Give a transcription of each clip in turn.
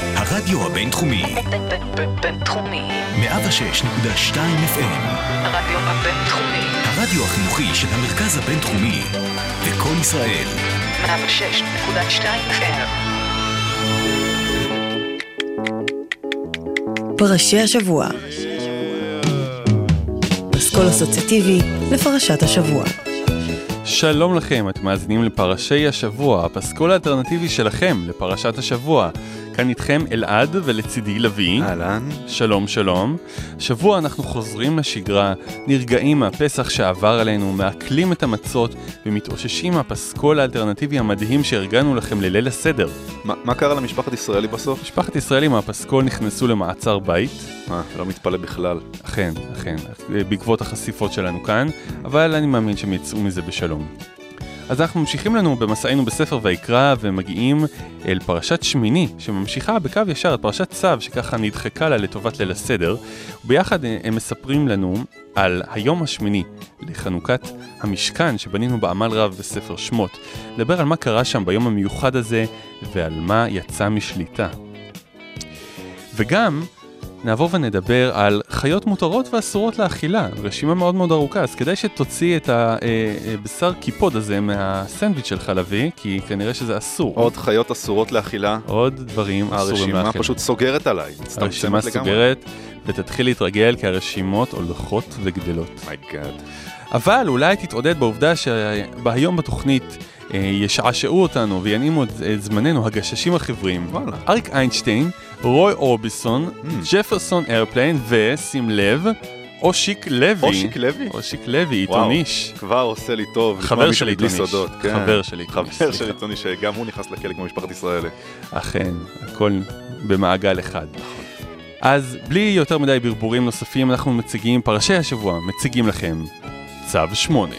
הרדיו הבינתחומי, בינתחומי. 106.2 FM, הרדיו הבינתחומי. הרדיו החינוכי של המרכז הבינתחומי, לקום ישראל, 106.2 FM. פרשי השבוע. פסקול אסוציאטיבי לפרשת השבוע. שלום לכם, אתם מאזינים לפרשי השבוע, הפסקול האלטרנטיבי שלכם לפרשת השבוע. כאן איתכם אלעד ולצידי לביא. אהלן. שלום שלום. שבוע אנחנו חוזרים לשגרה, נרגעים מהפסח שעבר עלינו, מעכלים את המצות ומתאוששים מהפסקול האלטרנטיבי המדהים שארגנו לכם לליל הסדר. מה, מה קרה למשפחת ישראלי בסוף? משפחת ישראלי מהפסקול נכנסו למעצר בית. מה, לא מתפלא בכלל. אכן, אכן, בעקבות החשיפות שלנו כאן, אבל אני מאמין שהם יצאו מזה בשלום. אז אנחנו ממשיכים לנו במסענו בספר ויקרא ומגיעים אל פרשת שמיני שממשיכה בקו ישר את פרשת צו שככה נדחקה לה לטובת ליל הסדר וביחד הם מספרים לנו על היום השמיני לחנוכת המשכן שבנינו בעמל רב בספר שמות לדבר על מה קרה שם ביום המיוחד הזה ועל מה יצא משליטה. וגם נעבור ונדבר על חיות מותרות ואסורות לאכילה, רשימה מאוד מאוד ארוכה, אז כדאי שתוציא את הבשר קיפוד הזה מהסנדוויץ' שלך לביא, כי כנראה שזה אסור. עוד חיות אסורות לאכילה. עוד דברים אסורים לאכילה. הרשימה פשוט סוגרת עליי, הרשימה סוגרת, ותתחיל להתרגל כי הרשימות הולכות וגדלות. My God. אבל אולי תתעודד בעובדה שהיום בתוכנית אה, ישעשעו אותנו וינימו את זמננו הגששים החבריים. וואלה. אריק איינשטיין, רוי אורביסון, Mm. ג'פרסון איירפליין ושים לב, אושיק לוי. אושיק לוי? אושיק לוי, עיתוניש. כבר עושה לי טוב. חבר של עיתוניש. סודות. כן. חבר של עיתוניש, חבר. של עיתוניש, שגם הוא נכנס לכלא כמו משפחת ישראלי. אכן, הכל במעגל אחד. אז בלי יותר מדי ברבורים נוספים, אנחנו מציגים פרשי השבוע, מציגים לכם צו 8.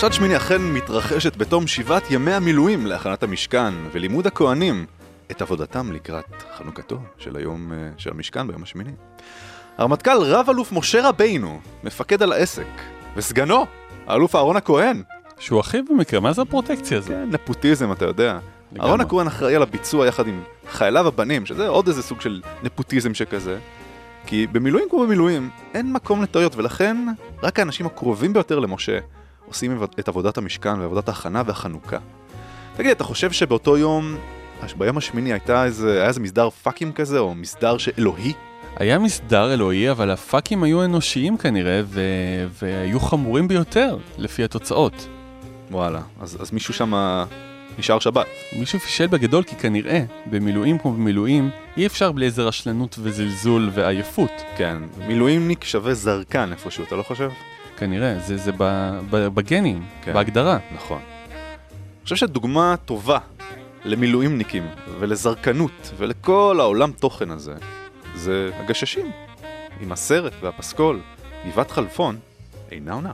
פרשת שמיני אכן מתרחשת בתום שבעת ימי המילואים להכנת המשכן ולימוד הכהנים את עבודתם לקראת חנוכתו של היום, אה, של המשכן ביום השמיני. הרמטכ"ל רב-אלוף משה רבינו, מפקד על העסק, וסגנו, האלוף אהרון הכהן. שהוא אחיו במקרה, מה זה הפרוטקציה הזו? כן, נפוטיזם, אתה יודע. אהרון הכהן אחראי על הביצוע יחד עם חייליו הבנים, שזה עוד איזה סוג של נפוטיזם שכזה. כי במילואים כמו במילואים, אין מקום לטעויות, ולכן רק האנשים הקרובים ביותר למשה עושים את עבודת המשכן ועבודת ההכנה והחנוכה. תגיד, אתה חושב שבאותו יום, ביום השמיני הייתה איזה, היה איזה מסדר פאקים כזה, או מסדר שאלוהי? היה מסדר אלוהי, אבל הפאקים היו אנושיים כנראה, ו... והיו חמורים ביותר, לפי התוצאות. וואלה, אז, אז מישהו שם נשאר שבת. מישהו פישל בגדול, כי כנראה, במילואים כמו במילואים, אי אפשר בלי איזה רשלנות וזלזול ועייפות. כן, מילואימניק שווה זרקן איפשהו, אתה לא חושב? כנראה, זה, זה ב, ב, בגנים, כן. בהגדרה. נכון. אני חושב שדוגמה טובה למילואימניקים ולזרקנות ולכל העולם תוכן הזה, זה הגששים, עם הסרט והפסקול, גבעת חלפון, אינה עונה.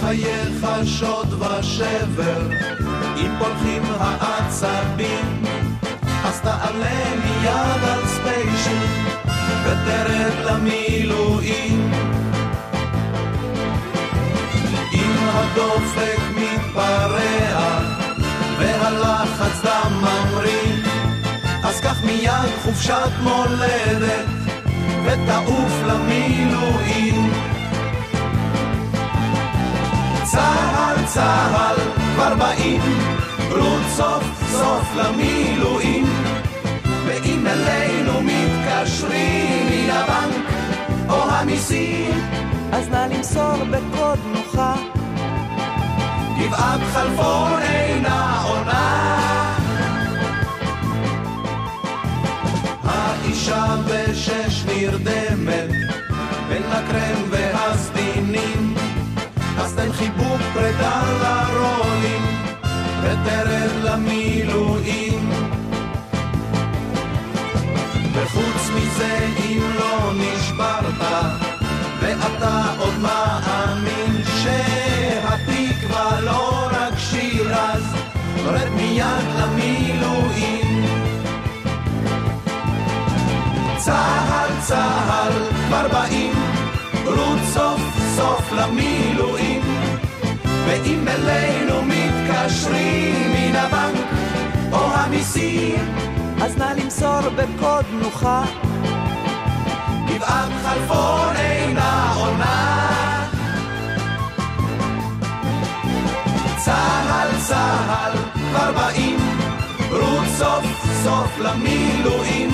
חייך שוד ושבר, אם פולחים העצבים, תעלה מיד על ספיישל ותרד למילואים. אם הדופק מתפרע והלחץ דם ממריא, אז קח מיד חופשת מולדת ותעוף למילואים. צהל צהל כבר באים, רות סוף סוף למילואים. ואם אלינו מתקשרים מן הבנק או המיסים, אז נא למסור בקוד נוחה גבעת חלפון אינה עונה. האישה בשש נרדמת בין הקרם והסדינים, אז תן חיבוק פרידה לרולים ותרד למילואים. וחוץ מזה אם לא נשברת ואתה עוד מאמין שהתקווה לא רק שיר אז יורד מיד למילואים צהל צהל כבר באים רות סוף סוף למילואים ואם אלינו מתקשרים מן הבנק או המיסים אז נא למסור בקוד נוחה. גבעת חלפון אינה עונה. צהל צהל כבר באים רות סוף סוף למילואים.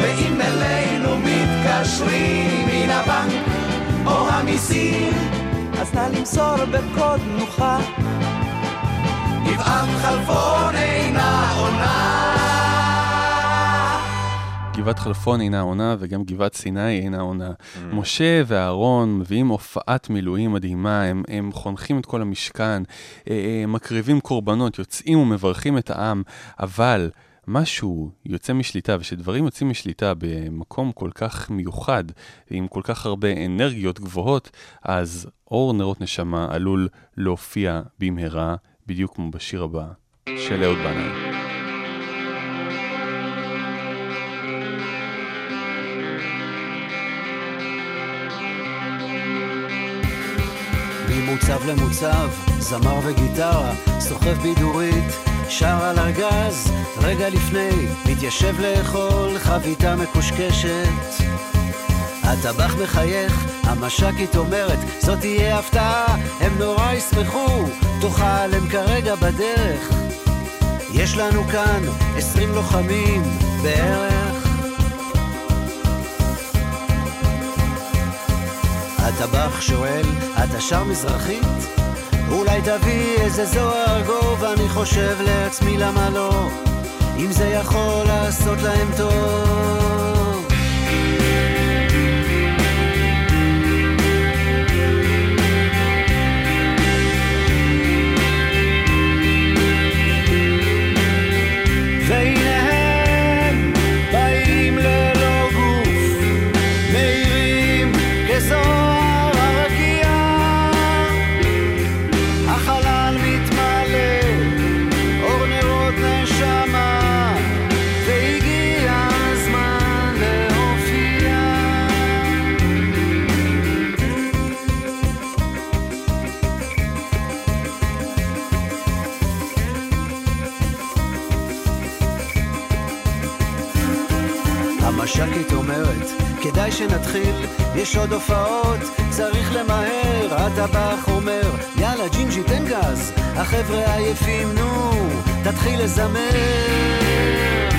ואם אלינו מתקשרים מן הבנק או המיסים אז נא למסור בקוד נוחה גבעת חלפון אינה עונה גבעת חלפון אינה עונה וגם גבעת סיני אינה עונה. Mm. משה ואהרון מביאים הופעת מילואים מדהימה, הם, הם חונכים את כל המשכן, אה, אה, מקריבים קורבנות, יוצאים ומברכים את העם, אבל משהו יוצא משליטה, ושדברים יוצאים משליטה במקום כל כך מיוחד, עם כל כך הרבה אנרגיות גבוהות, אז אור נרות נשמה עלול להופיע במהרה, בדיוק כמו בשיר הבא של אהוד בנאי. ממוצב למוצב, זמר וגיטרה, סוחב בידורית, שר על ארגז, רגע לפני, מתיישב לאכול חביתה מקושקשת. הטבח מחייך, המש"קית אומרת, זאת תהיה הפתעה, הם נורא ישמחו, תאכל הם כרגע בדרך. יש לנו כאן עשרים לוחמים בערך. הטבח שואל, אתה שר מזרחית? אולי תביא איזה זוהר גוב, אני חושב לעצמי למה לא, אם זה יכול לעשות להם טוב. והנה באים ללא גוף, מהירים כזוהר יש עוד הופעות, צריך למהר. הטבח אומר, יאללה ג'ינג'י תן גז, החבר'ה עייפים, נו, תתחיל לזמר.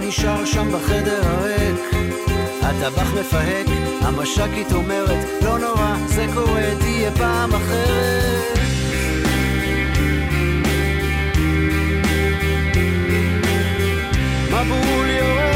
נשאר שם בחדר הריק. הטבח מפהק, המש"קית אומרת, לא נורא, זה קורה, תהיה פעם אחרת. מבול יורד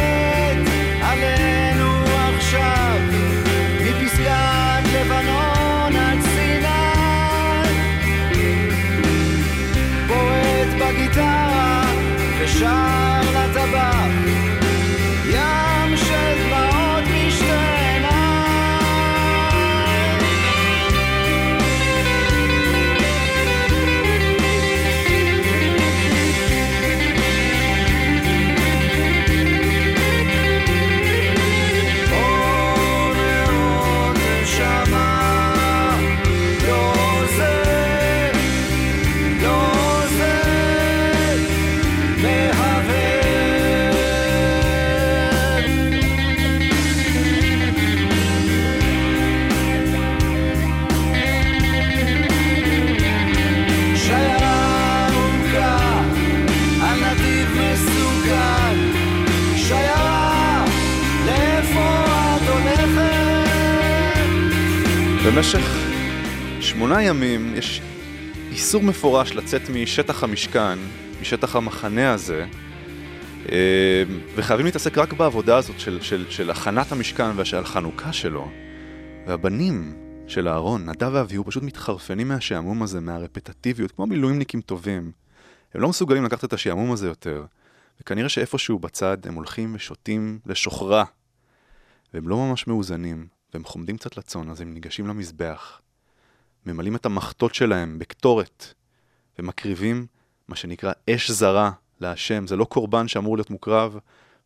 במשך שמונה ימים יש איסור מפורש לצאת משטח המשכן, משטח המחנה הזה, אה, וחייבים להתעסק רק בעבודה הזאת של, של, של הכנת המשכן ושל חנוכה שלו. והבנים של אהרון, נדב ואביהו, פשוט מתחרפנים מהשעמום הזה, מהרפטטיביות, כמו מילואימניקים טובים. הם לא מסוגלים לקחת את השעמום הזה יותר, וכנראה שאיפשהו בצד הם הולכים ושותים לשוכרה, והם לא ממש מאוזנים, והם חומדים קצת לצון, אז הם ניגשים למזבח, ממלאים את המחטות שלהם בקטורת, ומקריבים מה שנקרא אש זרה להשם. זה לא קורבן שאמור להיות מוקרב,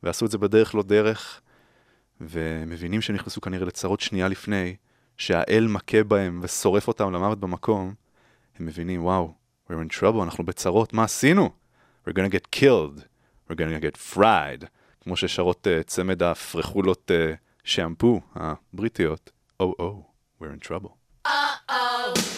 ועשו את זה בדרך לא דרך, ומבינים שהם נכנסו כנראה לצרות שנייה לפני, שהאל מכה בהם ושורף אותם למוות במקום, הם מבינים, וואו, we're in trouble, אנחנו בצרות, מה עשינו? We're gonna get killed, we're gonna get fried, כמו ששרות uh, צמד הפרחולות uh, שמפו הבריטיות, oh oh, we're in trouble. Uh-oh,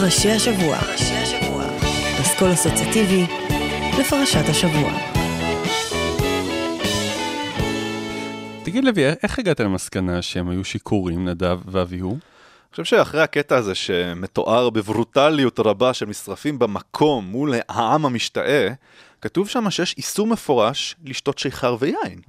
פרשי השבוע. אסכול אסוציאטיבי לפרשת השבוע. תגיד לוי, איך הגעת למסקנה שהם היו שיכורים, נדב ואביהו? אני חושב שאחרי הקטע הזה שמתואר בברוטליות רבה של משרפים במקום מול העם המשתאה, כתוב שם שיש איסור מפורש לשתות שיכר ויין.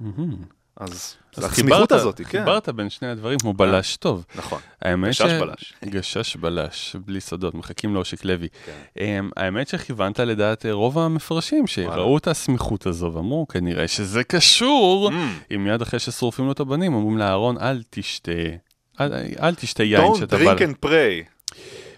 אז אז הסמיכות הזאת, כן. חיברת בין שני הדברים כמו בלש טוב. נכון. גשש בלש. גשש בלש, בלי סודות, מחכים לאושיק לוי. כן. אמ, האמת שכיוונת לדעת אה, רוב המפרשים שראו את הסמיכות הזו ואמרו, כנראה שזה קשור, Mm. אם מיד אחרי ששורפים לו את הבנים, אומרים לאהרון, אל תשתה, אל, אל תשתה יין Don't שאתה בא... drink and pray.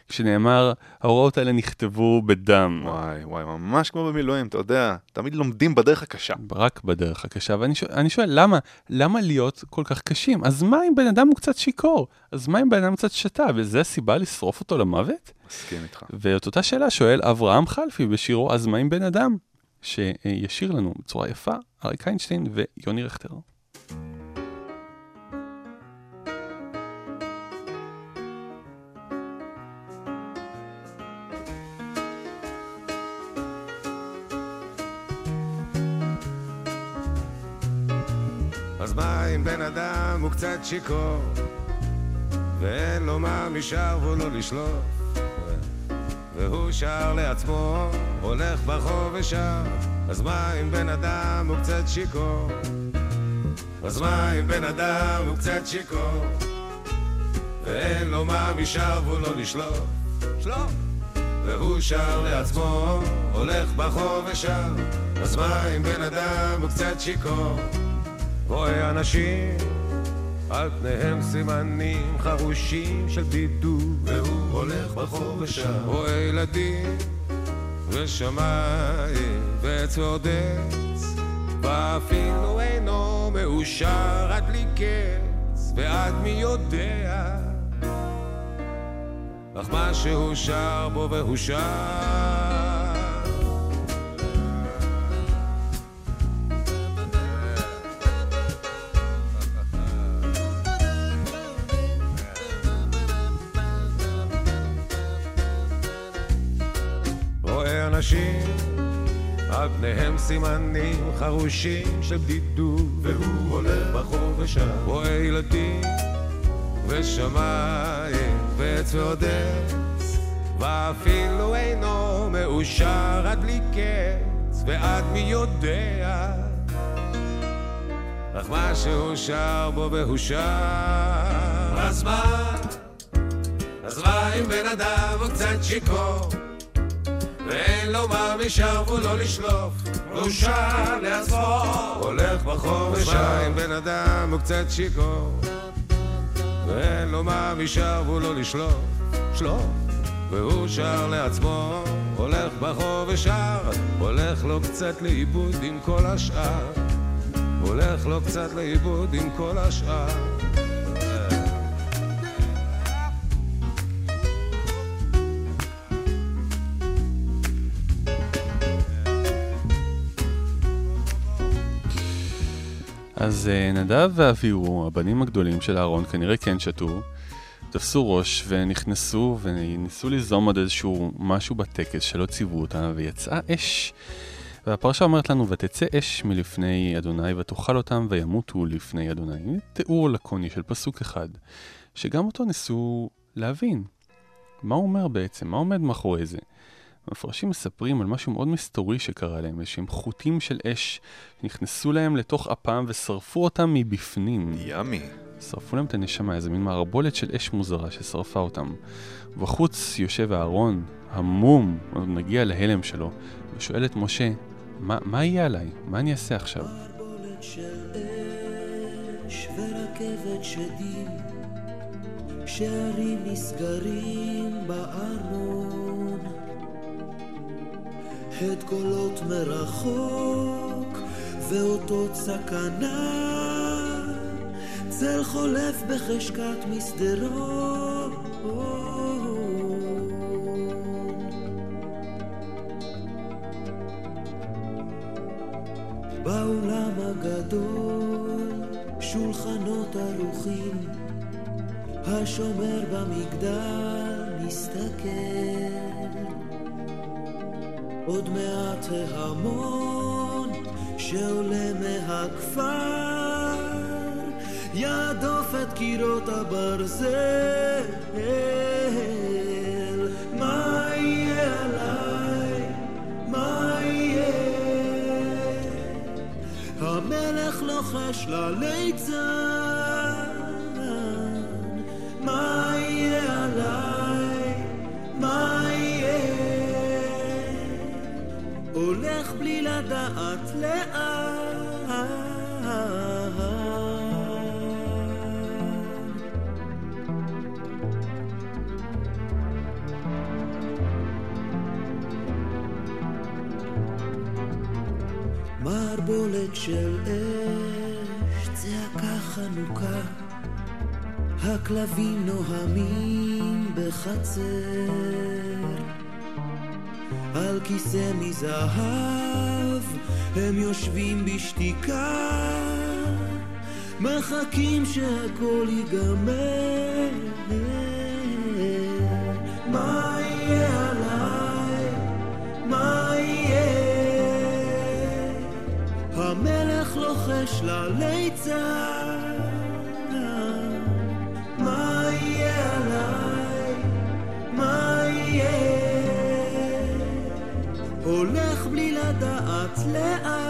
כשנאמר, ההוראות האלה נכתבו בדם. וואי, וואי, ממש כמו במילואים, אתה יודע, תמיד לומדים בדרך הקשה. רק בדרך הקשה, ואני שואל, שואל למה, למה להיות כל כך קשים? אז מה אם בן אדם הוא קצת שיכור? אז מה אם בן אדם קצת שתה? וזה הסיבה לשרוף אותו למוות? מסכים איתך. ואת אותה שאלה שואל אברהם חלפי בשירו "אז מה עם בן אדם?" שישיר לנו בצורה יפה אריק איינשטיין ויוני רכטר. אז מה אם בן אדם הוא קצת שיכור? ואין לו מה משאר והוא לא לשלוף והוא שר לעצמו, הולך ברחוב ושר אז מה אם בן אדם הוא קצת שיכור? אז מה אם בן אדם הוא קצת שיכור? ואין לו מה משאר והוא לא לשלוף שלוף והוא שר לעצמו, הולך ברחוב ושר אז מה אם בן אדם הוא קצת שיכור רואה אנשים, על פניהם סימנים חרושים של בידוד, והוא הולך ברחוב ושר. רואה ילדים, ושמיים, ועץ ועוד עץ, ואפילו אינו מאושר עד בלי קץ, ועד מי יודע, אך מה שהוא שר בו והוא שר. פניהם סימנים חרושים של בדידות, והוא הולך ברחוב ושם. רואה ילדים, ושמיים, ועץ ועוד עץ, ואפילו אינו מאושר עד בלי קץ, ועד מי יודע, אך מה שהוא שר בו והוא שר. אז מה? אז מה אם בן אדם הוא קצת שיכור? ואין לו מה משאר והוא לא לשלוף שר לעצמו הולך ברחוב ושר עם בן אדם הוא קצת שיכור. ואין לו מה משאר והוא לא לשלוף שלוף. והוא שר לעצמו הולך ברחוב ושר הולך לו קצת לאיבוד עם כל השאר. הולך לו קצת לאיבוד עם כל השאר אז אה, נדב ואביהו, הבנים הגדולים של אהרון, כנראה כן שתו, תפסו ראש ונכנסו וניסו ליזום עוד איזשהו משהו בטקס שלא ציוו אותה, ויצאה אש. והפרשה אומרת לנו, ותצא אש מלפני אדוני ותאכל אותם וימותו לפני אדוני. תיאור לקוני של פסוק אחד, שגם אותו ניסו להבין. מה הוא אומר בעצם? מה עומד מאחורי זה? המפרשים מספרים על משהו מאוד מסתורי שקרה להם, איזשהם חוטים של אש שנכנסו להם לתוך אפם ושרפו אותם מבפנים. ימי. שרפו להם את הנשמה, איזה מין מערבולת של אש מוזרה ששרפה אותם. ובחוץ יושב אהרון, המום, עוד נגיע להלם שלו, ושואל את משה, מה, מה יהיה עליי? מה אני אעשה עכשיו? ורכבת שדים, שערים נסגרים בארמון. הד קולות מרחוק ואותות סכנה, צל חולף בחשכת מסדרון. באולם הגדול שולחנות ערוכים, השומר במגדל מסתכל. עוד מעט ההמון שעולה מהכפר ידוף את קירות הברזל. מה יהיה עליי? מה יהיה? המלך לוחש לליצן, מה יהיה עליי? מה הולך בלי לדעת לאן. מערבולת של אש, צעקה חנוכה, הכלבים נוהמים בחצר. על כיסא מזהב הם יושבים בשתיקה, מחכים שהכל ייגמר. מה יהיה? המלך לוחש לליצן. לדעת לאן.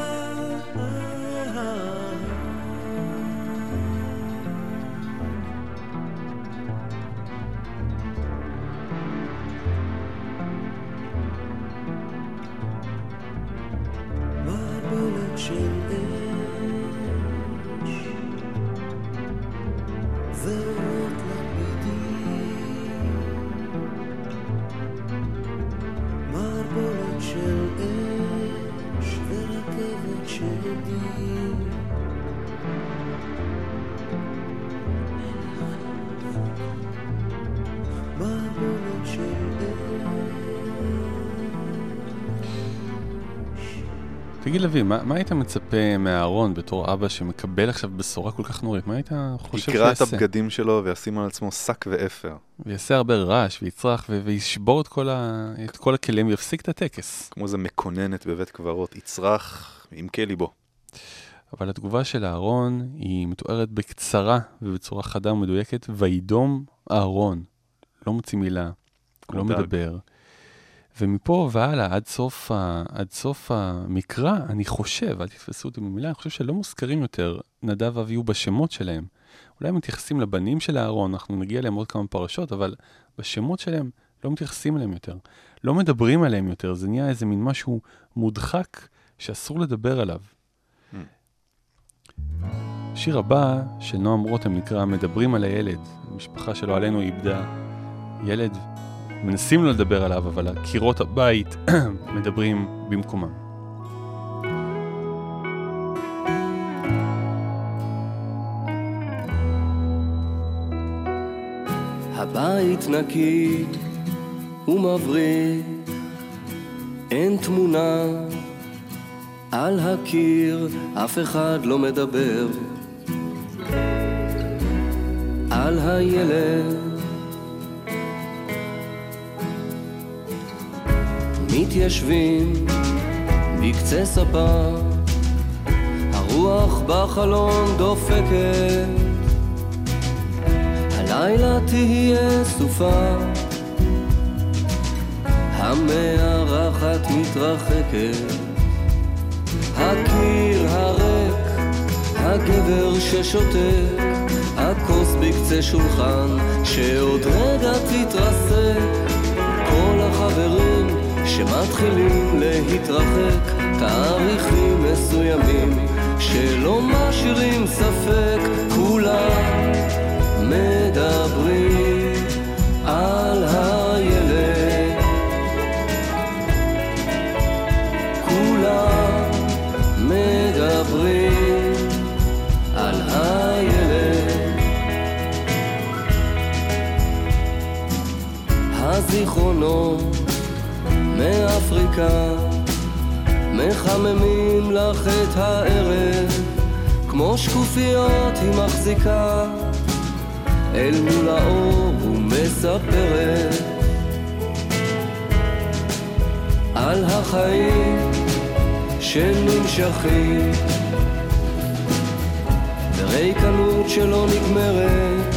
תגיד לוי, מה, מה היית מצפה מאהרון בתור אבא שמקבל עכשיו בשורה כל כך נורית? מה היית חושב יקרע את שיעשה? הבגדים שלו וישים על עצמו שק ואפר. ויעשה הרבה רעש ויצרח ו- וישבור את כל, ה... את כל הכלים ויפסיק את הטקס. כמו איזה מקוננת בבית קברות, יצרח עם ליבו. אבל התגובה של אהרון היא מתוארת בקצרה ובצורה חדה ומדויקת, וידום אהרון. לא מוציא מילה, לא. מדבר. ומפה והלאה, עד סוף, ה... עד סוף המקרא, אני חושב, אל תתפסו אותי במילה, אני חושב שלא מוזכרים יותר נדב ואביהו בשמות שלהם. אולי הם מתייחסים לבנים של אהרון, אנחנו נגיע אליהם עוד כמה פרשות, אבל בשמות שלהם לא מתייחסים אליהם יותר. לא מדברים עליהם יותר, זה נהיה איזה מין משהו מודחק שאסור לדבר עליו. השיר הבא של נועם רותם נקרא מדברים על הילד. המשפחה שלו עלינו איבדה ילד, מנסים לא לדבר עליו, אבל קירות הבית מדברים במקומם. הבית נקי ומבריק, אין תמונה על הקיר, אף אחד לא מדבר על הילד. מתיישבים בקצה ספה, הרוח בחלון דופקת. הלילה תהיה סופה, המארחת מתרחקת, הקיר הריק, הגבר ששותק, הכוס בקצה שולחן, שעוד רגע תתרסק, שמתחילים להתרחק, תאריכים מסוימים שלא משאירים ספק, כולם מדברים על הילד. מאפריקה מחממים לך את הערב כמו שקופיות היא מחזיקה אל מול האור ומספרת על החיים שנמשכים בריקנות שלא נגמרת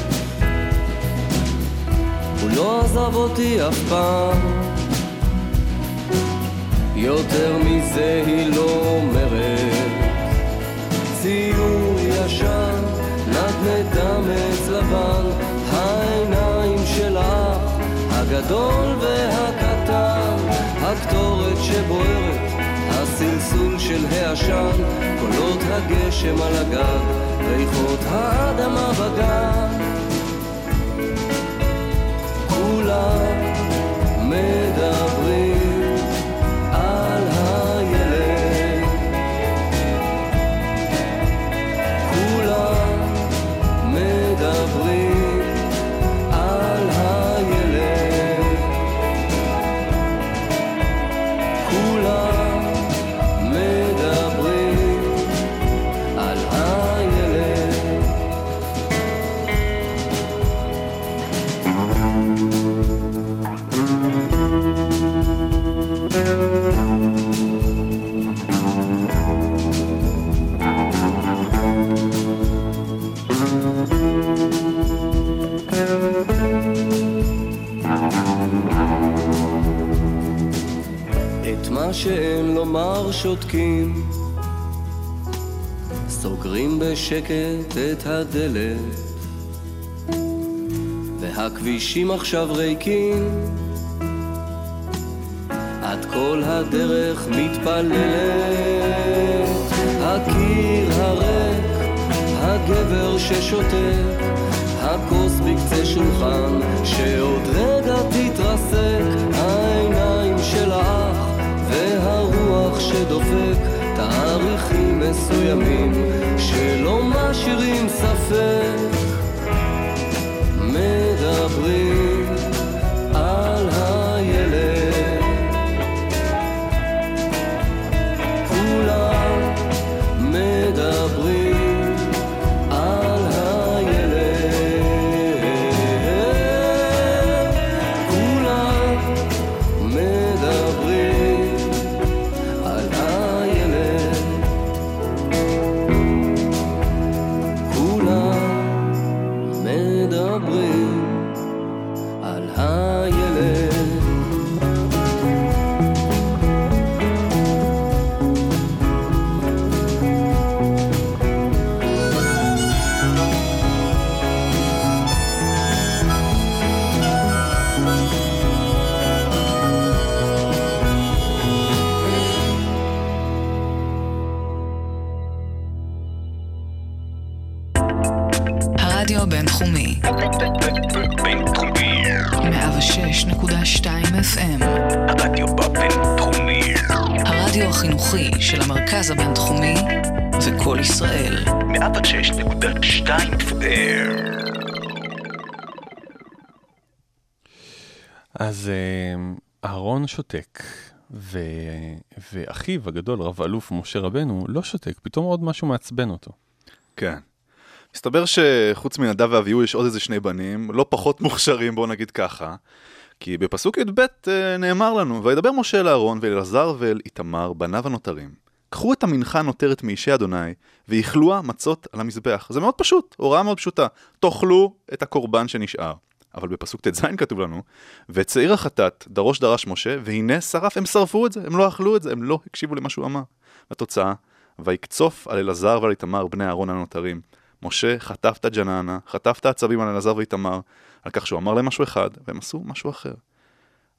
הוא לא עזב אותי אף פעם יותר מזה היא לא אומרת. ציור ישן, נדנדה מעץ לבן העיניים שלך, הגדול והקטן הקטורת שבוערת, הסלסול של העשן קולות הגשם על הגג, ריחות האדמה בגן. כולם שאין לומר שותקים. סוגרים בשקט את הדלת, והכבישים עכשיו ריקים. את כל הדרך מתפללת, הקיר הריק, הגבר ששותק, הכוס בקצה שולחן, שעוד רגע תתרסק, העיניים של האח, והרוח שדופק, תאריכים מסוימים, שלא משאירים ספק, מדברים החינוכי של המרכז הבינתחומי זה קול ישראל. 106.2 FM. אז אה, אהרון שותק, ו... ואחיו הגדול, רב אלוף משה רבנו, לא שותק, פתאום עוד משהו מעצבן אותו. כן. מסתבר שחוץ מנדב ואביהו יש עוד איזה שני בנים, לא פחות מוכשרים, בואו נגיד ככה. כי בפסוק י"ב אה, נאמר לנו, וידבר משה אל אהרון ואל אלעזר ואל איתמר, בניו הנותרים. קחו את המנחה הנותרת מאישי אדוני, ואיכלוה מצות על המזבח. זה מאוד פשוט, הוראה מאוד פשוטה. תאכלו את הקורבן שנשאר. אבל בפסוק ט"ז כתוב לנו, ואת שעיר החטאת דרוש דרש משה, והנה שרף, הם שרפו את זה, הם לא אכלו את זה, הם לא הקשיבו למה שהוא אמר. התוצאה, ויקצוף על אלעזר ועל איתמר בני אהרון הנותרים. משה הג'ננה, חטף את העצבים על אלעזר ואיתמר, על כך שהוא אמר להם משהו אחד, והם עשו משהו אחר.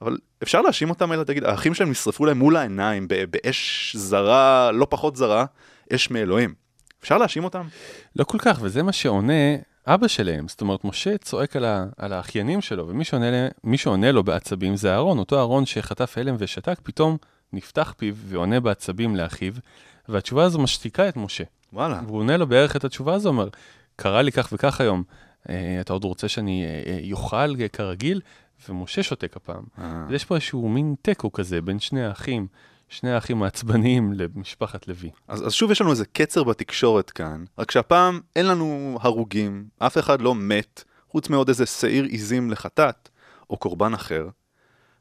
אבל אפשר להאשים אותם אלא תגיד, האחים שלהם נשרפו להם מול העיניים באש זרה, לא פחות זרה, אש מאלוהים. אפשר להאשים אותם? לא כל כך, וזה מה שעונה אבא שלהם. זאת אומרת, משה צועק על, ה, על האחיינים שלו, ומי שעונה, שעונה לו בעצבים זה אהרון, אותו אהרון שחטף הלם ושתק, פתאום נפתח פיו ועונה בעצבים לאחיו, והתשובה הזו משתיקה את משה. וואלה. והוא עונה לו בערך את התשובה הזו, אומר, קרה לי כך וכך היום, אתה עוד רוצה שאני אוכל כרגיל? ומשה שותק הפעם. אה. אז יש פה איזשהו מין תיקו כזה בין שני האחים, שני האחים העצבניים למשפחת לוי. אז, אז שוב יש לנו איזה קצר בתקשורת כאן, רק שהפעם אין לנו הרוגים, אף אחד לא מת, חוץ מעוד איזה שעיר עיזים לחטאת, או קורבן אחר.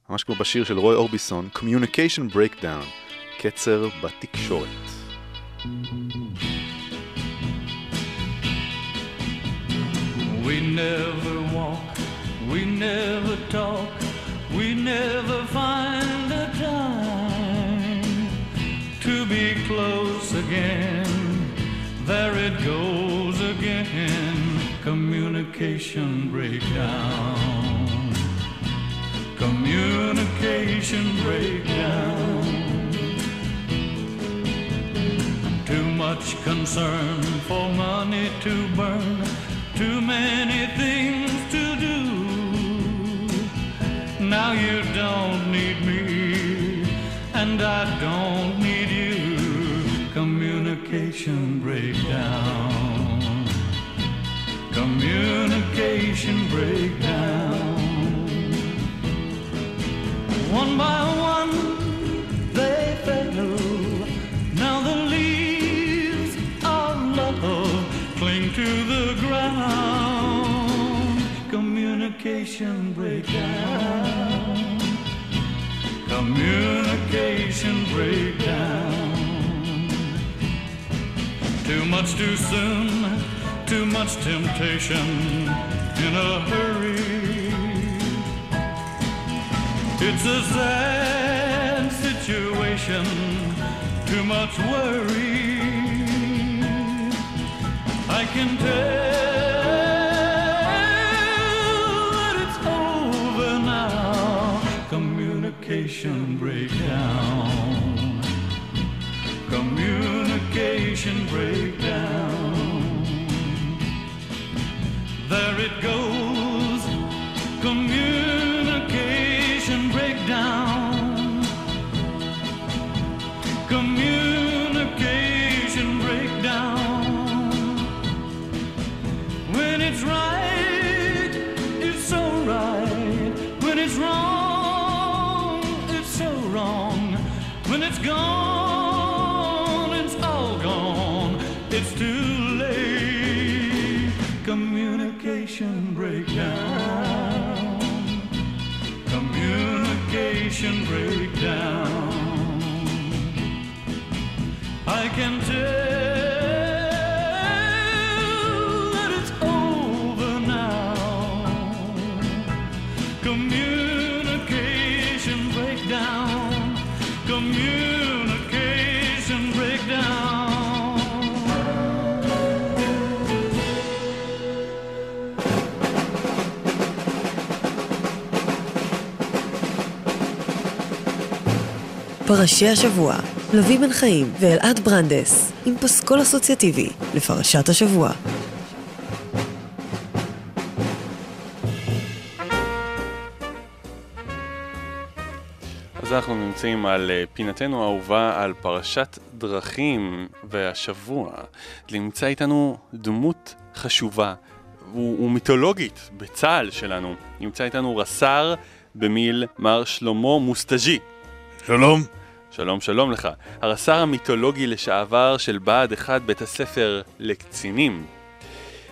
ממש כמו בשיר של רוי אורביסון, Communication Breakdown, קצר בתקשורת. We never walk, we never talk, we never find a time to be close again. There it goes again, communication breakdown. Communication breakdown. Too much concern for money to burn, too many things to do. Now you don't need me, and I don't need you. Communication breakdown. Communication breakdown. One by one, Communication breakdown. Communication breakdown. Too much too soon, too much temptation in a hurry. It's a sad situation too much worry. I can tell Communication breakdown. There it goes. Communication breakdown. Communication breakdown. When it's right, it's so right. When it's wrong, it's so wrong. When it's gone, פרשי השבוע, לוי בן חיים ואלעד ברנדס, עם פסקול אסוציאטיבי לפרשת השבוע. אז אנחנו נמצאים על אה, פינתנו האהובה על פרשת דרכים, והשבוע נמצא איתנו דמות חשובה ומיתולוגית בצה"ל שלנו. נמצא איתנו רס"ר במיל מר שלמה מוסטג'י. שלום. שלום, שלום לך. הרס"ר המיתולוגי לשעבר של בה"ד 1 בית הספר לקצינים.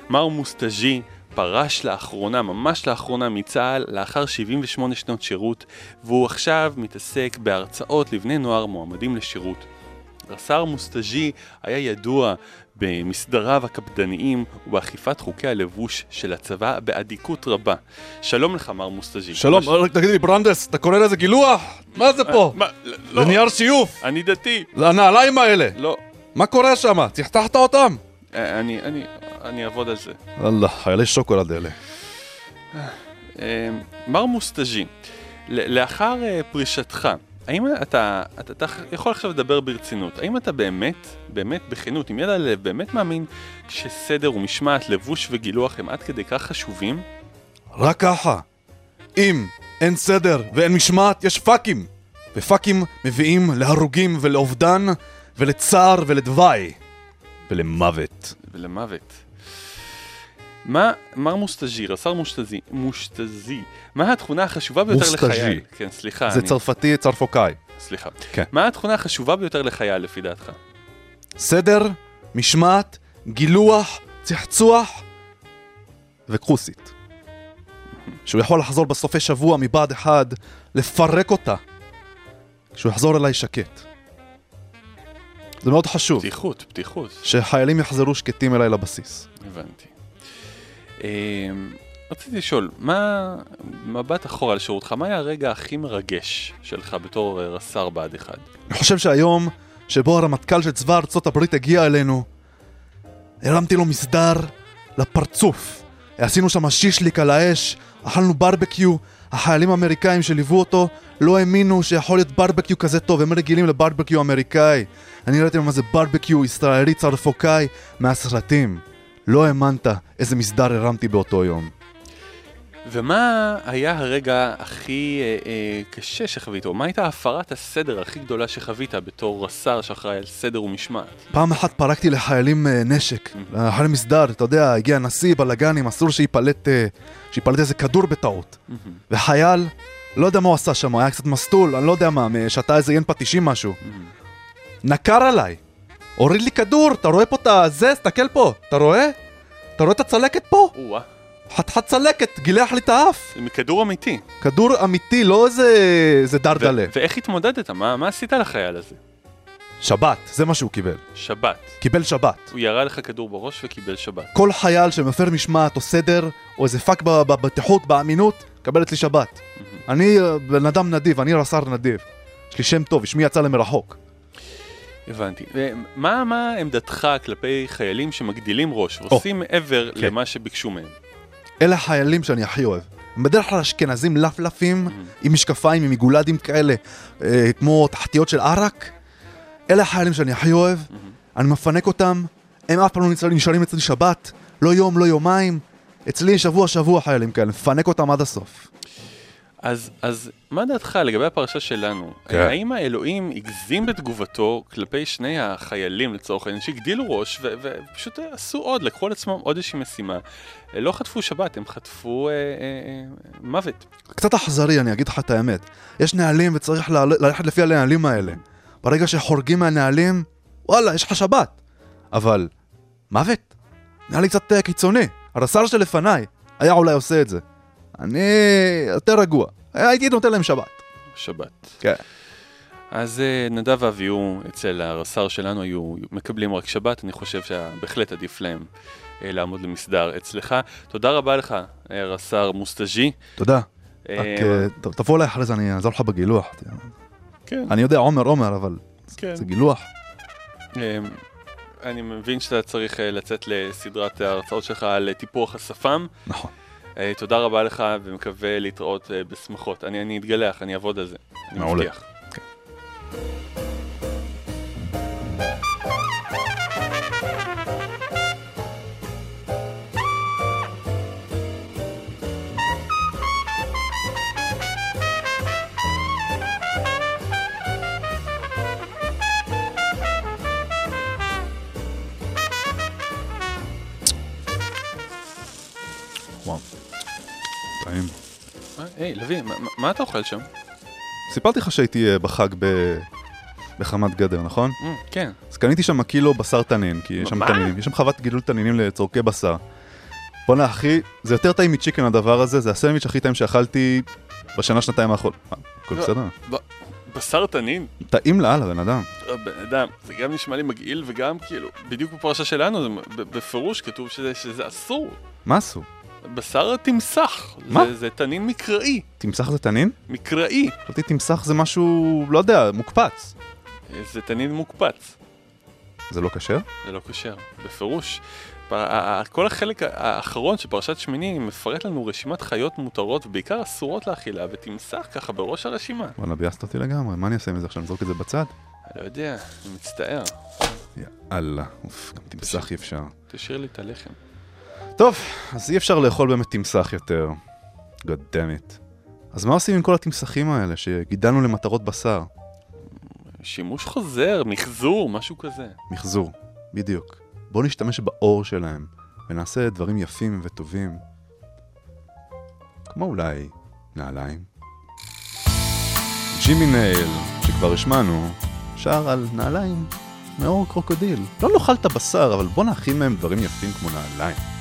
מר מוסטג'י פרש לאחרונה, ממש לאחרונה מצה"ל, לאחר 78 שנות שירות, והוא עכשיו מתעסק בהרצאות לבני נוער מועמדים לשירות. רס"ר מוסטג'י היה ידוע במסדריו הקפדניים ובאכיפת חוקי הלבוש של הצבא באדיקות רבה. שלום לך, מר מוסטג'י. שלום, רק תגיד לי, ברנדס, אתה קורא לזה גילוח? מה זה פה? מה? לא. זה נייר שיוף. אני דתי. זה הנעליים האלה. לא. מה קורה שם? צחצחת אותם? אה, אני, אני, אני אעבוד על זה. אללה, חיילי שוקולד אלה. אה, מר מוסטג'י, לאחר אה, פרישתך, האם אתה, אתה, אתה יכול עכשיו לדבר ברצינות, האם אתה באמת, באמת בכנות, עם יד על הלב, באמת מאמין שסדר ומשמעת, לבוש וגילוח הם עד כדי כך חשובים? רק ככה. אם אין סדר ואין משמעת, יש פאקים. ופאקים מביאים להרוגים ולאובדן ולצער ולדווי. ולמוות. ולמוות. מה, מר מוסטג'י, רס"ר מושטזי, מושטזי, מה התכונה החשובה ביותר מוסטג'י. לחייל? כן, סליחה. זה אני- צרפתי צרפוקאי. סליחה. כן. מה התכונה החשובה ביותר לחייל לפי דעתך? סדר, משמעת, גילוח, צחצוח וכוסית. שהוא יכול לחזור בסופי שבוע מבה"ד 1, לפרק אותה, כשהוא יחזור אליי שקט. זה מאוד חשוב. פתיחות, פתיחות. שחיילים יחזרו שקטים אליי לבסיס. הבנתי. אה, רציתי לשאול, מה, מבט אחורה על שירותך, מה היה הרגע הכי מרגש שלך בתור אה, רס"ר בה"ד 1? אני חושב שהיום שבו הרמטכ"ל של צבא ארצות הברית הגיע אלינו, הרמתי לו מסדר לפרצוף. עשינו שם שישליק על האש, אכלנו ברבקיו, החיילים האמריקאים שליוו אותו לא האמינו שיכול להיות ברבקיו כזה טוב, הם רגילים לברבקיו אמריקאי. אני ראיתי מה זה ברבקיו ישראלי צרפוקאי מהסרטים. לא האמנת איזה מסדר הרמתי באותו יום. ומה היה הרגע הכי אה, אה, קשה שחווית, או מה הייתה הפרת הסדר הכי גדולה שחווית בתור רס"ר שאחראי על סדר ומשמעת? פעם אחת פרקתי לחיילים אה, נשק, לחיילים מסדר, אתה יודע, הגיע נשיא, בלאגנים, אסור שייפלט, אה, שייפלט איזה כדור בטעות. וחייל, לא יודע מה הוא עשה שם, היה קצת מסטול, אני לא יודע מה, שתה איזה ין פטישים משהו. נקר עליי, הוריד לי כדור, אתה רואה פה את הזה? תסתכל פה, אתה רואה? אתה רואה את הצלקת פה? או-אה. חתיכת צלקת, גילח לי את האף. זה מכדור אמיתי. כדור אמיתי, לא איזה, איזה דרדלה. ואיך התמודדת? מה, מה עשית לחייל הזה? שבת, זה מה שהוא קיבל. שבת. קיבל שבת. הוא ירה לך כדור בראש וקיבל שבת. כל חייל שמפר משמעת או סדר, או איזה פאק בבטיחות, באמינות, קבל אצלי שבת. אני אה, בן אדם נדיב, אני רס"ר נדיב. יש לי שם טוב, שמי יצא למרחוק. הבנתי. מה, מה עמדתך כלפי חיילים שמגדילים ראש ועושים מעבר כן. למה שביקשו מהם? אלה החיילים שאני הכי אוהב. הם בדרך כלל אשכנזים לפלפים, עם משקפיים, עם עיגולדים כאלה, אה, כמו תחתיות של ערק. אלה החיילים שאני הכי אוהב, אני מפנק אותם, הם אף פעם לא נשארים- נשארים אצלי שבת, לא יום, לא יומיים. אצלי שבוע שבוע חיילים כאלה, מפנק אותם עד הסוף. אז, אז מה דעתך לגבי הפרשה שלנו? כן. האם האלוהים הגזים בתגובתו כלפי שני החיילים לצורך העניין שהגדילו ראש ו- ופשוט עשו עוד, לקחו על עצמם עוד איזושהי משימה. לא חטפו שבת, הם חטפו אה, אה, אה, מוות. קצת אכזרי, אני אגיד לך את האמת. יש נהלים וצריך ללכת לפי הנהלים האלה. ברגע שחורגים מהנהלים, וואלה, יש לך שבת. אבל, מוות? נראה לי קצת אה, קיצוני. הרס"ר שלפניי היה אולי עושה את זה. אני יותר רגוע. הייתי נותן להם שבת. שבת. כן. אז אה, נדב ואביהו אצל הרס"ר שלנו היו מקבלים רק שבת, אני חושב שבהחלט עדיף להם אה, לעמוד למסדר אצלך. תודה רבה לך, אה, רס"ר מוסטג'י. תודה. רק תבוא אליי אחרי זה, אני אעזור לך בגילוח. כן. אני יודע, עומר עומר, אבל כן. זה גילוח. אה, אני מבין שאתה צריך לצאת לסדרת ההרצאות שלך על טיפוח השפם. נכון. אה, תודה רבה לך ומקווה להתראות אה, בשמחות. אני, אני אתגלח, אני אעבוד על זה. אני מעולה. מבטיח. לוי, מה, מה- אתה אוכל שם? סיפרתי לך שהייתי אה, בחג ב... בחמת גדר, נכון? אה, כן. אז קניתי שם קילו בשר תנין, כי יש שם מה? תנינים, יש שם חוות גידול תנינים לצורכי בשר. בואנה אחי, זה יותר טעים מצ'יקן הדבר הזה, זה הסנדוויץ' הכי טעים שאכלתי בשנה שנתיים האחרונות. מה, הכל לא, בסדר? בשר תנין? טעים לאללה, בן אדם. אה, בן אדם, זה גם נשמע לי מגעיל וגם כאילו, בדיוק בפרשה שלנו, זה בפירוש כתוב שזה, שזה אסור. מה עשו? בשר תמסך. מה? זה, זה תנין מקראי. תמסך זה תנין? מקראי. חשבתי תמסך זה משהו, לא יודע, מוקפץ. אה, זה תנין מוקפץ. זה לא כשר? זה לא כשר, בפירוש. כל החלק האחרון של פרשת שמיני מפרט לנו רשימת חיות מותרות ובעיקר אסורות לאכילה ותמסך ככה בראש הרשימה. וואלה, ביאסת אותי לגמרי, מה אני אעשה עם זה עכשיו? נזרוק את זה בצד? אני לא יודע, אני מצטער. יאללה, אוף, גם תמסך אי אפשר. תשאיר לי את הלחם. טוב, אז אי אפשר לאכול באמת תמסך יותר. God damn it. אז מה עושים עם כל התמסכים האלה שגידלנו למטרות בשר? שימוש חוזר, מחזור, משהו כזה. מחזור, בדיוק. בואו נשתמש באור שלהם ונעשה דברים יפים וטובים. כמו אולי נעליים. ג'ימי נייל, שכבר השמענו, שר על נעליים מאור קרוקודיל. לא נאכל את הבשר, אבל בוא נכין מהם דברים יפים כמו נעליים.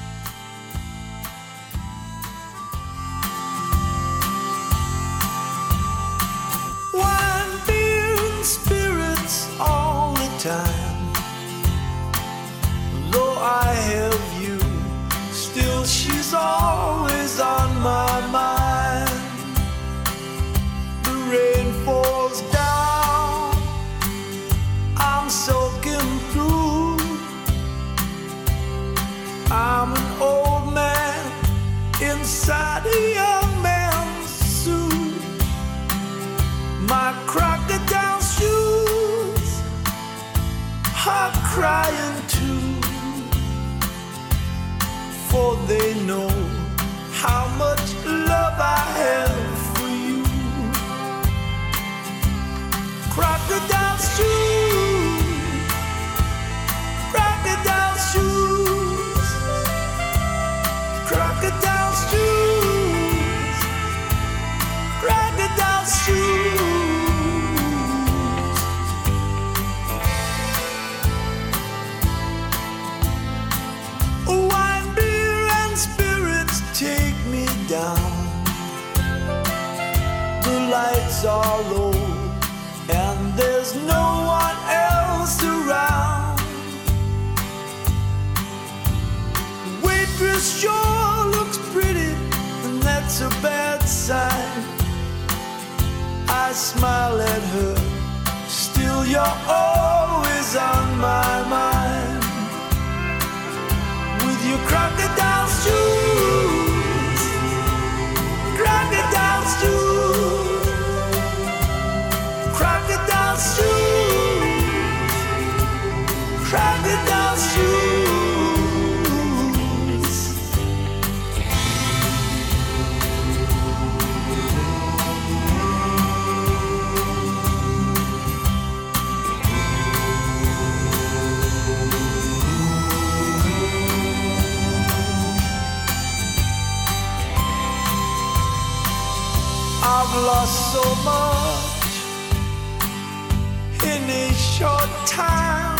Time.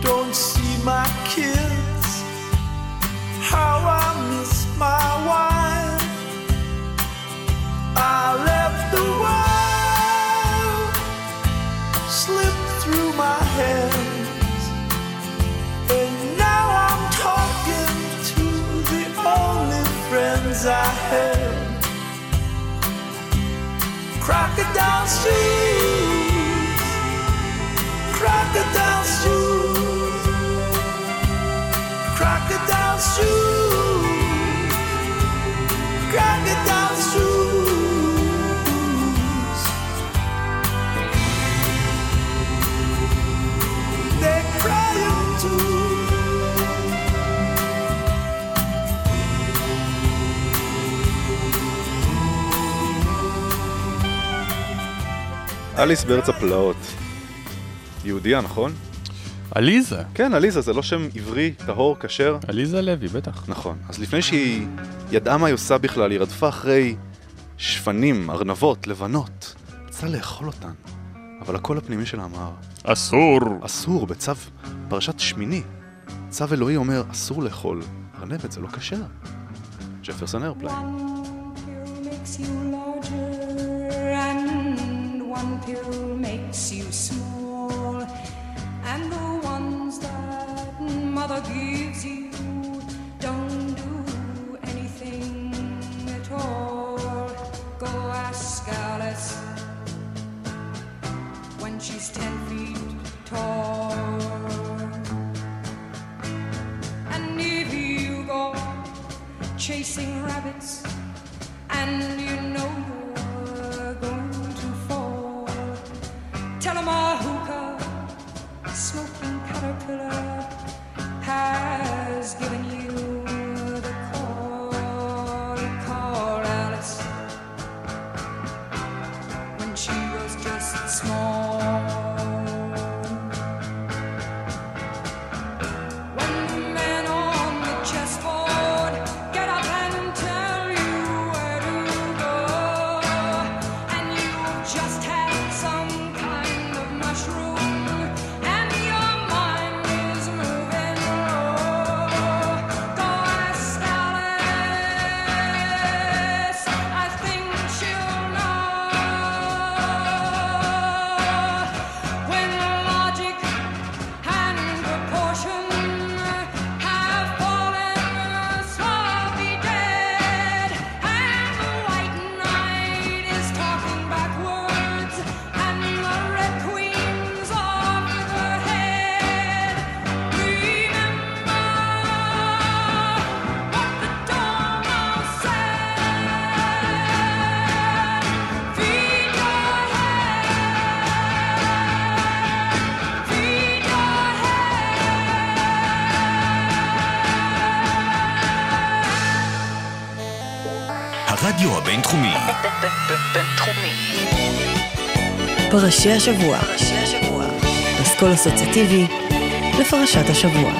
Don't see my kids, how I miss my wife. I left the world slip through my hands, and now I'm talking to the only friends I have crocodile shoes, אליס בארץ הפלאות. יהודייה, נכון? עליזה. כן, עליזה, זה לא שם עברי, טהור, כשר? עליזה לוי, בטח. נכון. אז לפני שהיא ידעה מה היא עושה בכלל, היא רדפה אחרי שפנים, ארנבות, לבנות. רצה לאכול אותן. אבל הקול הפנימי שלה אמר... אסור. אסור, בצו פרשת שמיני. צו אלוהי אומר, אסור לאכול ארנבת, זה לא כשר. ג'פרסון איירפליין. Mother gives you don't do anything at all. Go ask Alice when she's ten feet tall. And if you go chasing rabbits פרשי השבוע. אסכול אסוציאטיבי לפרשת השבוע.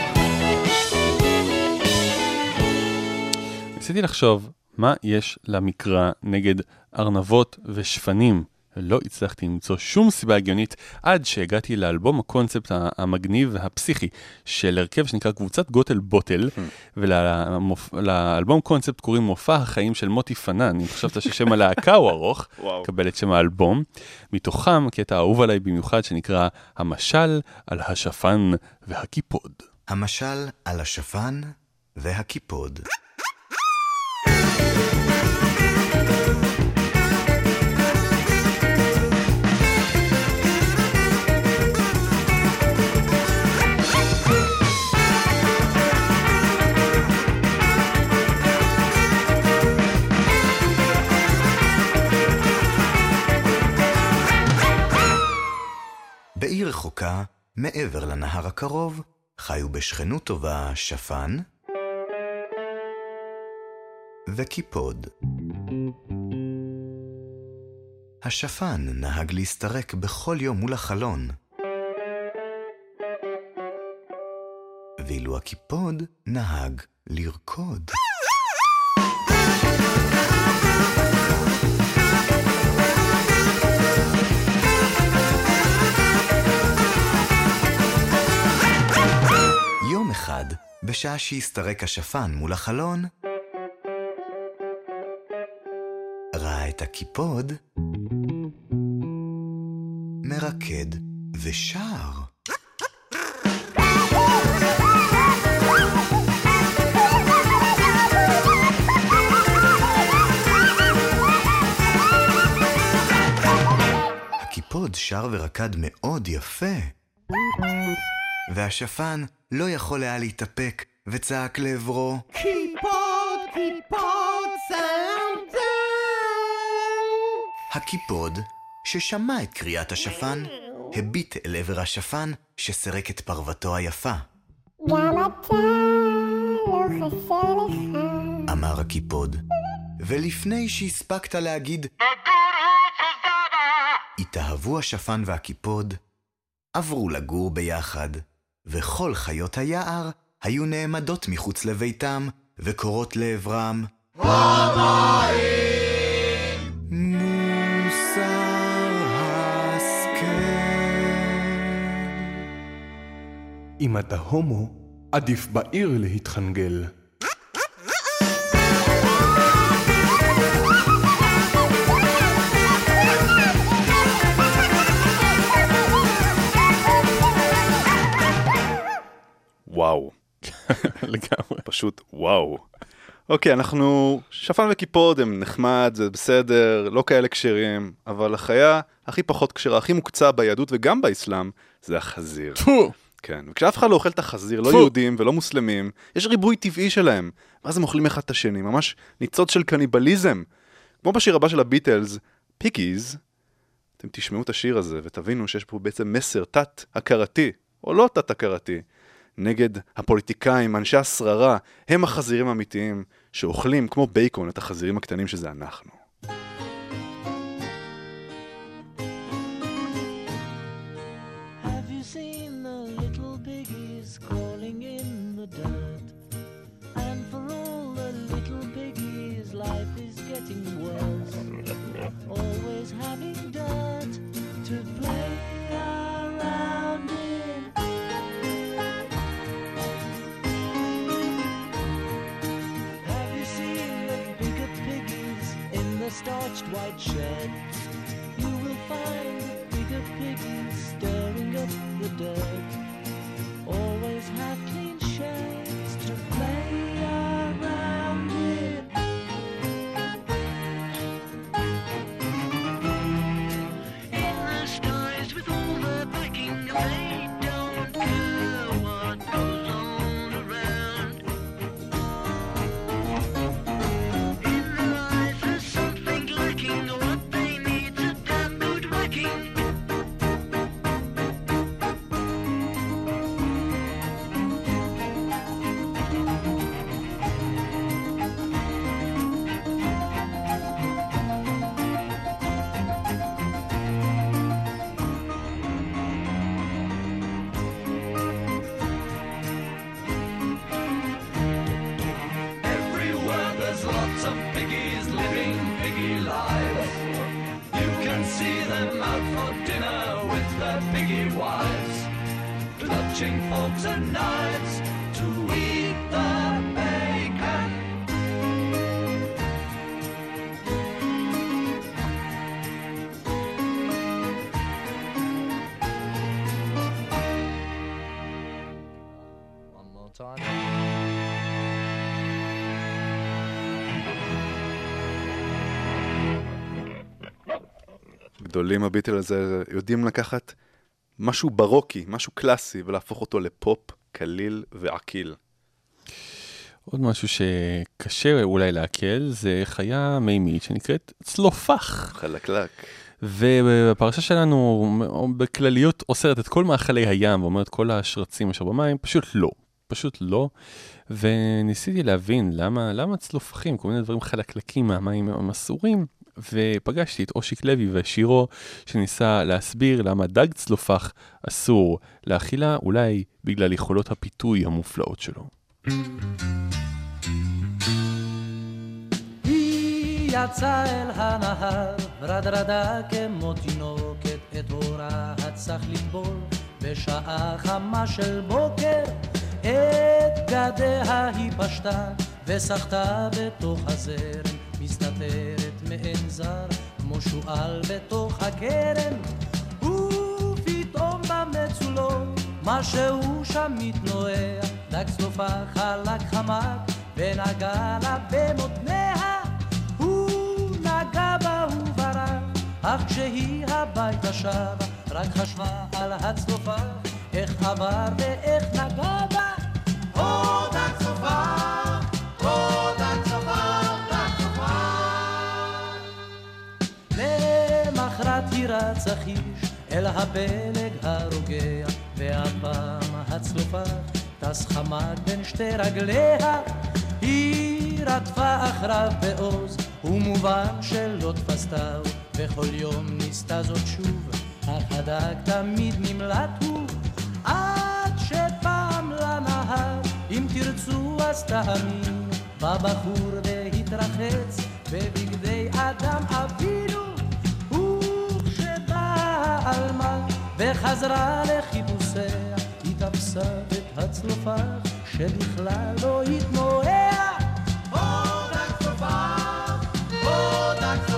ניסיתי לחשוב מה יש למקרא נגד ארנבות ושפנים. לא הצלחתי למצוא שום סיבה הגיונית עד שהגעתי לאלבום הקונספט המגניב והפסיכי של הרכב שנקרא קבוצת גוטל בוטל, ולאלבום קונספט קוראים מופע החיים של מוטי פנן, אם חשבת ששם הלהקה הוא ארוך, וואו. קבל את שם האלבום. מתוכם קטע אהוב עליי במיוחד שנקרא המשל על השפן והקיפוד. המשל על השפן והקיפוד. בעיר רחוקה, מעבר לנהר הקרוב, חיו בשכנות טובה שפן וקיפוד. השפן נהג להסתרק בכל יום מול החלון, ואילו הקיפוד נהג לרקוד. בשעה שהסתרק השפן מול החלון, ראה את הקיפוד מרקד ושר. הקיפוד שר ורקד מאוד יפה. והשפן לא יכול היה להתאפק, וצעק לעברו, קיפוד, קיפוד, סלמת! הקיפוד, ששמע את קריאת השפן, הביט אל עבר השפן שסירק את פרוותו היפה. גם אתה לא חסר לך. אמר הקיפוד, ולפני שהספקת להגיד התאהבו השפן והקיפוד, עברו לגור ביחד, וכל חיות היער היו נעמדות מחוץ לביתם, וקוראות לעברם מוסר אם אתה הומו, עדיף בעיר להתחנגל. וואו. לגמרי. פשוט וואו. אוקיי, אנחנו... שפן וקיפוד הם נחמד, זה בסדר, לא כאלה כשרים, אבל החיה הכי פחות כשרה, הכי מוקצה ביהדות וגם באסלאם, זה החזיר. טפו! כן, וכשאף אחד לא אוכל את החזיר, לא. יהודים ולא מוסלמים, יש ריבוי טבעי שלהם. ואז הם אוכלים אחד את השני, ממש ניצוץ של קניבליזם. כמו בשיר הבא של הביטלס, פיגיז, אתם תשמעו את השיר הזה ותבינו שיש פה בעצם מסר תת-הכרתי, או לא תת-הכרתי, נגד הפוליטיקאים, אנשי השררה, הם החזירים האמיתיים, שאוכלים כמו בייקון את החזירים הקטנים שזה אנחנו. White sheds? You will find bigger piggies stirring up the dirt. Always have their piggy wives, clutching forks and knives to eat the bacon. One more time. גדולים הביטלס הזה יודעים לקחת משהו ברוקי, משהו קלאסי, ולהפוך אותו לפופ קליל ועקיל. עוד משהו שקשה אולי לעכל, זה חיה מימית שנקראת צלופח. חלקלק. והפרשה שלנו בכלליות אוסרת את כל מאכלי הים ואומרת כל השרצים אשר במים, פשוט לא. פשוט לא. וניסיתי להבין למה, למה צלופחים, כל מיני דברים חלקלקים מהמים הם אסורים, ופגשתי את אושיק לוי ושירו, שניסה להסביר למה דג צלופח אסור לאכילה, אולי בגלל יכולות הפיתוי המופלאות שלו. יצאה אל הנהר, רדרדה כמו תינוקת, את הורה הצח לטבול, בשעה חמה של בוקר, את גדיה היא פשטה, ושחתה בתוך הזרם, מסתתרת מעין זר, כמו שועל בתוך הקרן, ופתאום במצולות, משהו שם מתנועע, דג צלופח חלק חמק, ונגע לה במותניה. הוא נגע בה וברח, אך כשהיא הביתה שבה, רק חשבה על הצלופח, איך עבר ואיך נגע בה. עוד הצלופח, היא רצה אל הפלג הרוגע, והפעם הצלופח טס חמק בין שתי רגליה. היא רדפה אחריו בעוז, ומובן שלא תפסתהו, וכל יום ניסתה זאת שוב, אך הדג תמיד נמלט הוא, עד שפעם לנהר, אם תרצו אז תאמינו, בא בחור והתרחץ, בבגדי אדם אבינו, העלמה וחזרה לחיפושיה, היא תפסה את הצלופח שבכלל לא התנועע. עוד הצלופח, עוד הצלופח,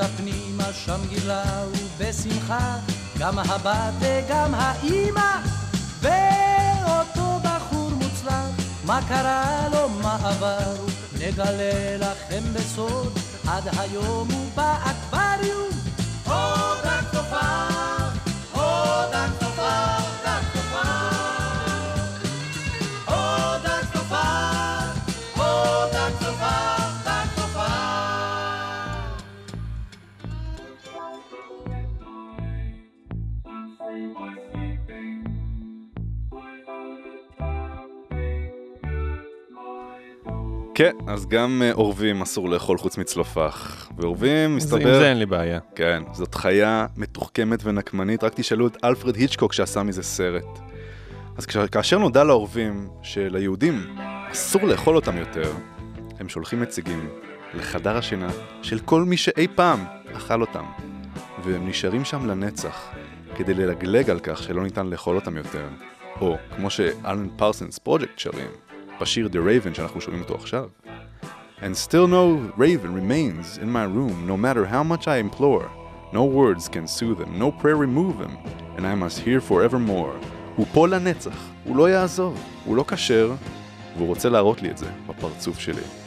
הכניסה פנימה, שם גילה ובשמחה, גם הבת וגם האימא, ואותו בחור מוצלח, מה קרה לו, מה עבר, נגלה לכם בסוד, עד היום הוא באקווריום. כן, אז גם אה, עורבים אסור לאכול חוץ מצלופח. ועורבים, מסתבר... עם זה אין לי בעיה. כן, זאת חיה מתוחכמת ונקמנית, רק תשאלו את אלפרד היצ'קוק שעשה מזה סרט. אז כאשר נודע לעורבים שליהודים אסור לאכול אותם יותר, הם שולחים נציגים לחדר השינה של כל מי שאי פעם אכל אותם, והם נשארים שם לנצח, כדי ללגלג על כך שלא ניתן לאכול אותם יותר. או, כמו שאלן פרסנס פרויקט שרים, בשיר The Raven שאנחנו שומעים אותו עכשיו. And still no raven remains in my room, no matter how much I implore. No words can soothe him, no prayer remove him, and I must hear forevermore. הוא פה לנצח, הוא לא יעזוב, הוא לא כשר, והוא רוצה להראות לי את זה בפרצוף שלי.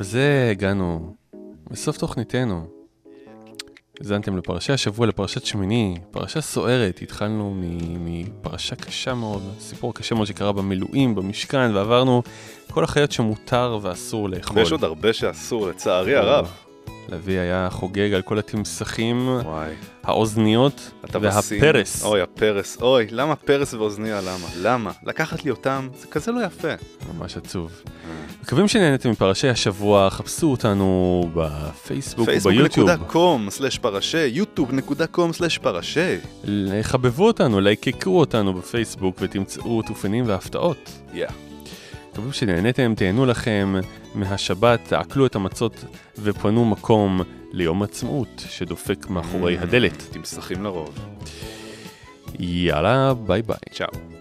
בזה הגענו לסוף תוכניתנו. האזנתם לפרשי השבוע, לפרשת שמיני, פרשה סוערת, התחלנו מפרשה קשה מאוד, סיפור קשה מאוד שקרה במילואים, במשכן, ועברנו כל החיות שמותר ואסור לאכול. ויש עוד הרבה שאסור, לצערי הרב. לוי היה חוגג על כל התמסכים, האוזניות אתה בסין. והפרס. אוי, הפרס. אוי, למה פרס ואוזניה? למה? למה? לקחת לי אותם, זה כזה לא יפה. ממש עצוב. מקווים שנהנתם מפרשי השבוע, חפשו אותנו בפייסבוק וביוטיוב. facebook.com/פרשי, yוטיוב.com/פרשי. חבבו אותנו, לייקקו אותנו בפייסבוק ותמצאו תופנים והפתעות. Yeah. מקווים שנהנתם, תהנו לכם מהשבת, תעקלו את המצות ופנו מקום ליום עצמאות שדופק מאחורי הדלת. תמסכים לרוב. יאללה, ביי ביי. צ'או.